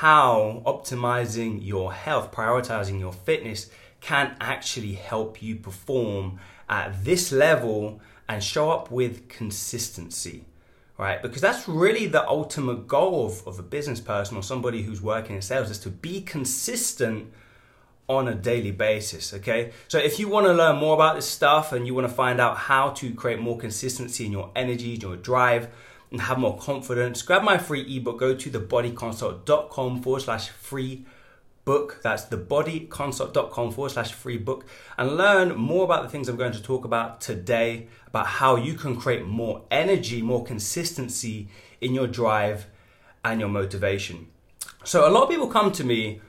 how optimizing your health, prioritizing your fitness can actually help you perform at this level and show up with consistency, right? Because that's really the ultimate goal of, of a business person or somebody who's working in sales is to be consistent on a daily basis, okay? So if you want to learn more about this stuff and you want to find out how to create more consistency in your energy, your drive, and have more confidence, grab my free ebook. Go to thebodyconsult.com forward slash free book. That's thebodyconsult.com forward slash free book and learn more about the things I'm going to talk about today about how you can create more energy, more consistency in your drive and your motivation. So a lot of people come to me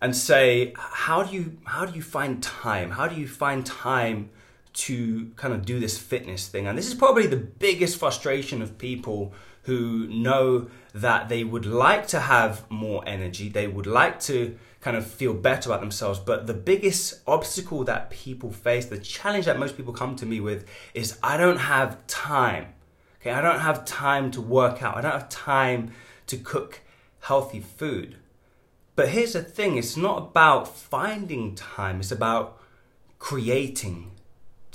and say, how do you how do you find time? How do you find time to kind of do this fitness thing. And this is probably the biggest frustration of people who know that they would like to have more energy, they would like to kind of feel better about themselves. But the biggest obstacle that people face, the challenge that most people come to me with, is I don't have time. Okay, I don't have time to work out, I don't have time to cook healthy food. But here's the thing it's not about finding time, it's about creating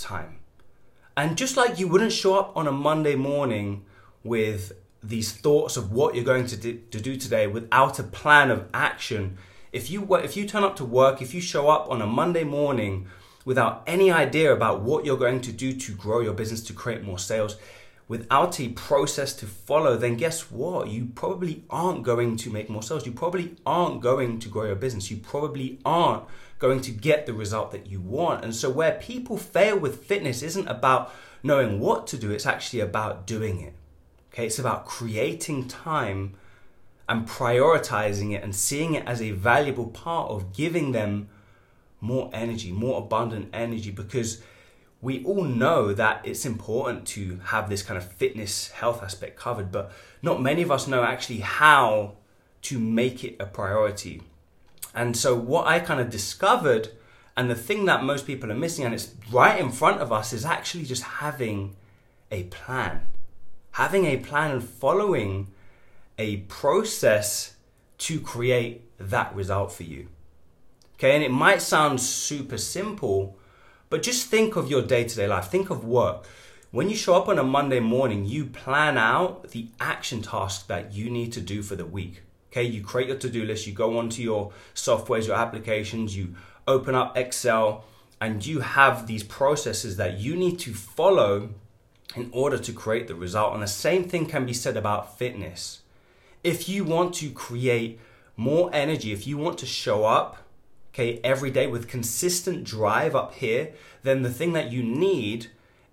time. And just like you wouldn't show up on a Monday morning with these thoughts of what you're going to do, to do today without a plan of action, if you if you turn up to work, if you show up on a Monday morning without any idea about what you're going to do to grow your business to create more sales, without a process to follow, then guess what? You probably aren't going to make more sales. You probably aren't going to grow your business. You probably aren't going to get the result that you want. And so, where people fail with fitness isn't about knowing what to do, it's actually about doing it. Okay, it's about creating time and prioritizing it and seeing it as a valuable part of giving them more energy, more abundant energy, because we all know that it's important to have this kind of fitness health aspect covered, but not many of us know actually how to make it a priority. And so, what I kind of discovered, and the thing that most people are missing, and it's right in front of us, is actually just having a plan. Having a plan and following a process to create that result for you. Okay, and it might sound super simple, but just think of your day to day life. Think of work. When you show up on a Monday morning, you plan out the action tasks that you need to do for the week. Okay, you create your to do list, you go onto your softwares, your applications, you open up Excel, and you have these processes that you need to follow in order to create the result. And the same thing can be said about fitness. If you want to create more energy, if you want to show up, okay, every day with consistent drive up here, then the thing that you need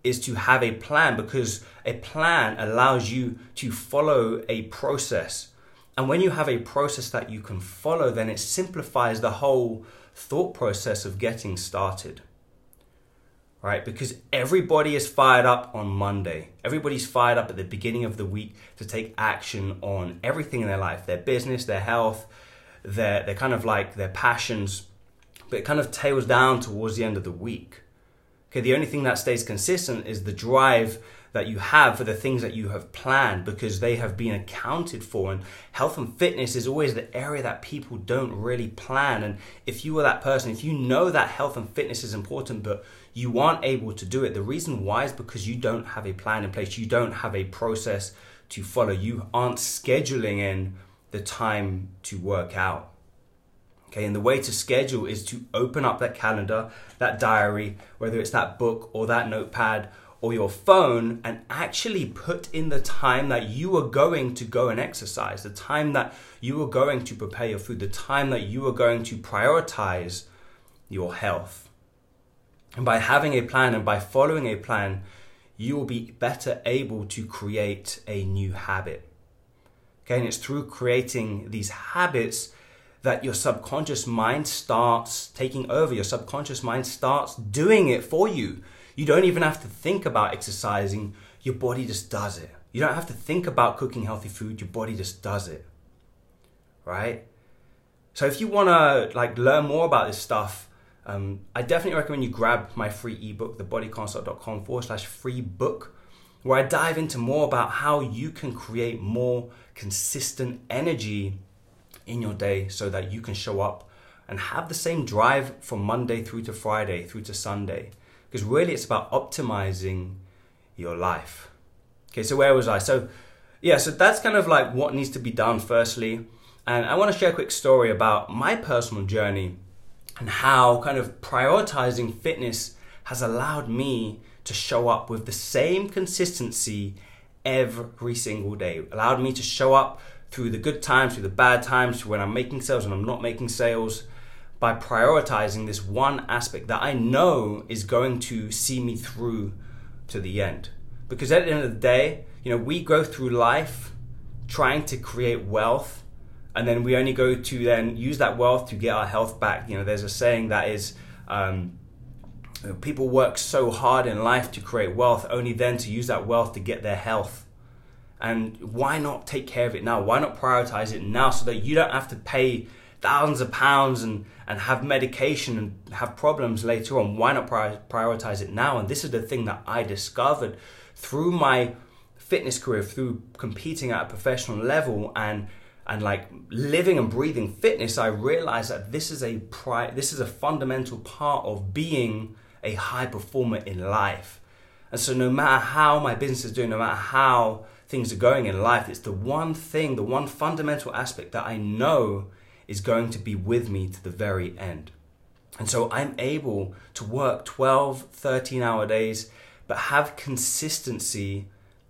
is to have a plan because a plan allows you to follow a process. And when you have a process that you can follow, then it simplifies the whole thought process of getting started. Right? Because everybody is fired up on Monday. Everybody's fired up at the beginning of the week to take action on everything in their life their business, their health, their, their kind of like their passions. But it kind of tails down towards the end of the week. Okay, the only thing that stays consistent is the drive that you have for the things that you have planned because they have been accounted for. And health and fitness is always the area that people don't really plan. And if you are that person, if you know that health and fitness is important, but you aren't able to do it, the reason why is because you don't have a plan in place, you don't have a process to follow, you aren't scheduling in the time to work out. Okay, and the way to schedule is to open up that calendar, that diary, whether it's that book or that notepad or your phone and actually put in the time that you are going to go and exercise, the time that you are going to prepare your food, the time that you are going to prioritize your health. And by having a plan and by following a plan, you will be better able to create a new habit. Okay, and it's through creating these habits that your subconscious mind starts taking over. Your subconscious mind starts doing it for you you don't even have to think about exercising, your body just does it. You don't have to think about cooking healthy food, your body just does it. Right? So if you want to like learn more about this stuff, um, I definitely recommend you grab my free ebook, thebodyconsult.com forward slash free book, where I dive into more about how you can create more consistent energy in your day so that you can show up and have the same drive from Monday through to Friday, through to Sunday. Because really, it's about optimizing your life. Okay, so where was I? So, yeah, so that's kind of like what needs to be done, firstly. And I want to share a quick story about my personal journey and how kind of prioritizing fitness has allowed me to show up with the same consistency every single day. Allowed me to show up through the good times, through the bad times, when I'm making sales and I'm not making sales, by prioritizing this one aspect that I know is going to see me through to the end. Because at the end of the day, you know, we go through life trying to create wealth, and then we only go to then use that wealth to get our health back. You know, there's a saying that is, um, people work so hard in life to create wealth, only then to use that wealth to get their health. And why not take care of it now? Why not prioritize it now so that you don't have to pay thousands of pounds and, and have medication and have problems later on? Why not prioritize it now? And this is the thing that I discovered through my fitness career, through competing at a professional level and and like living and breathing fitness, I realized that this is a pri- this is a fundamental part of being a high performer in life. And so no matter how my business is doing, no matter how things are going in life, it's the one thing, the one fundamental aspect that I know is going to be with me to the very end. And so I'm able to work 12, 13 hour days, but have consistency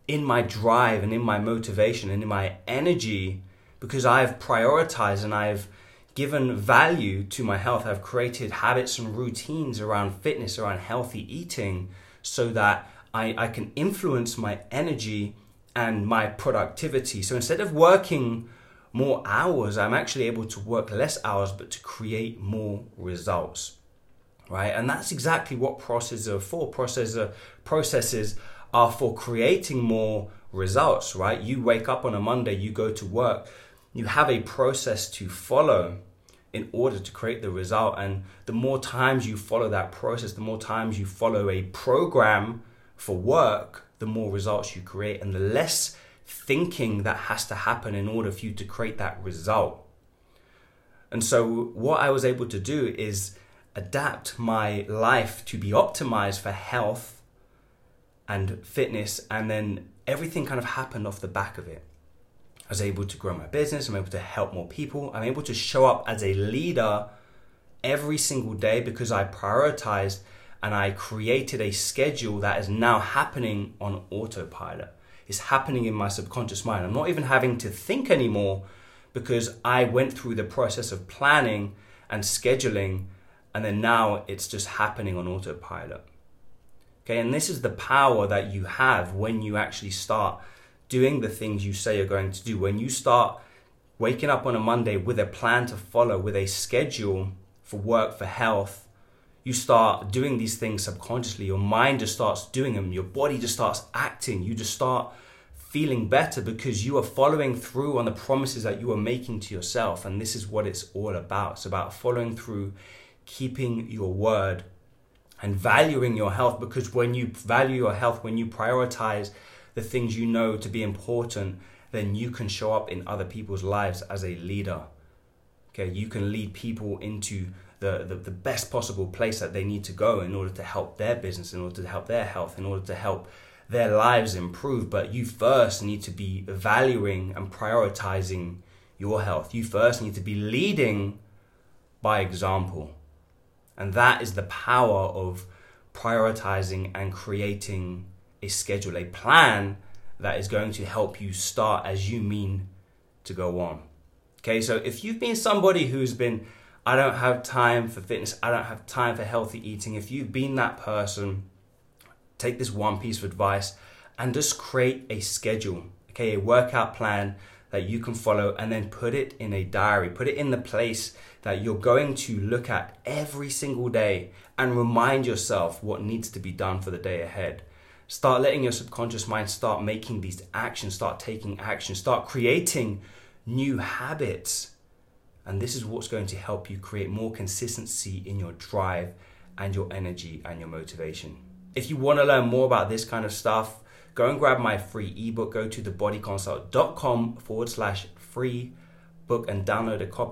in my drive and in my motivation and in my energy because I've prioritized and I've given value to my health. I've created habits and routines around fitness, around healthy eating, so that I, I can influence my energy and my productivity. So instead of working more hours, I'm actually able to work less hours, but to create more results. Right? And that's exactly what processes are for. Processor processes are for creating more results, right? You wake up on a Monday, you go to work, you have a process to follow in order to create the result. And the more times you follow that process, the more times you follow a program for work, the more results you create and the less thinking that has to happen in order for you to create that result. And so, what I was able to do is adapt my life to be optimized for health and fitness, and then everything kind of happened off the back of it. I was able to grow my business, I'm able to help more people, I'm able to show up as a leader every single day because I prioritized and I created a schedule that is now happening on autopilot. It's happening in my subconscious mind. I'm not even having to think anymore because I went through the process of planning and scheduling, and then now it's just happening on autopilot. Okay, and this is the power that you have when you actually start doing the things you say you're going to do, when you start waking up on a Monday with a plan to follow, with a schedule for work, for health, you start doing these things subconsciously. Your mind just starts doing them. Your body just starts acting. You just start feeling better because you are following through on the promises that you are making to yourself. And this is what it's all about. It's about following through, keeping your word, and valuing your health because when you value your health, when you prioritize the things you know to be important, then you can show up in other people's lives as a leader. Okay, you can lead people into the, the, the best possible place that they need to go in order to help their business, in order to help their health, in order to help their lives improve. But you first need to be valuing and prioritizing your health. You first need to be leading by example. And that is the power of prioritizing and creating a schedule, a plan that is going to help you start as you mean to go on. Okay, so if you've been somebody who's been, I don't have time for fitness, I don't have time for healthy eating, if you've been that person, take this one piece of advice and just create a schedule, okay, a workout plan that you can follow and then put it in a diary, put it in the place that you're going to look at every single day and remind yourself what needs to be done for the day ahead. Start letting your subconscious mind start making these actions, start taking action, start creating new habits. And this is what's going to help you create more consistency in your drive and your energy and your motivation. If you want to learn more about this kind of stuff, go and grab my free ebook. Go to thebodyconsult.com forward slash free book and download a copy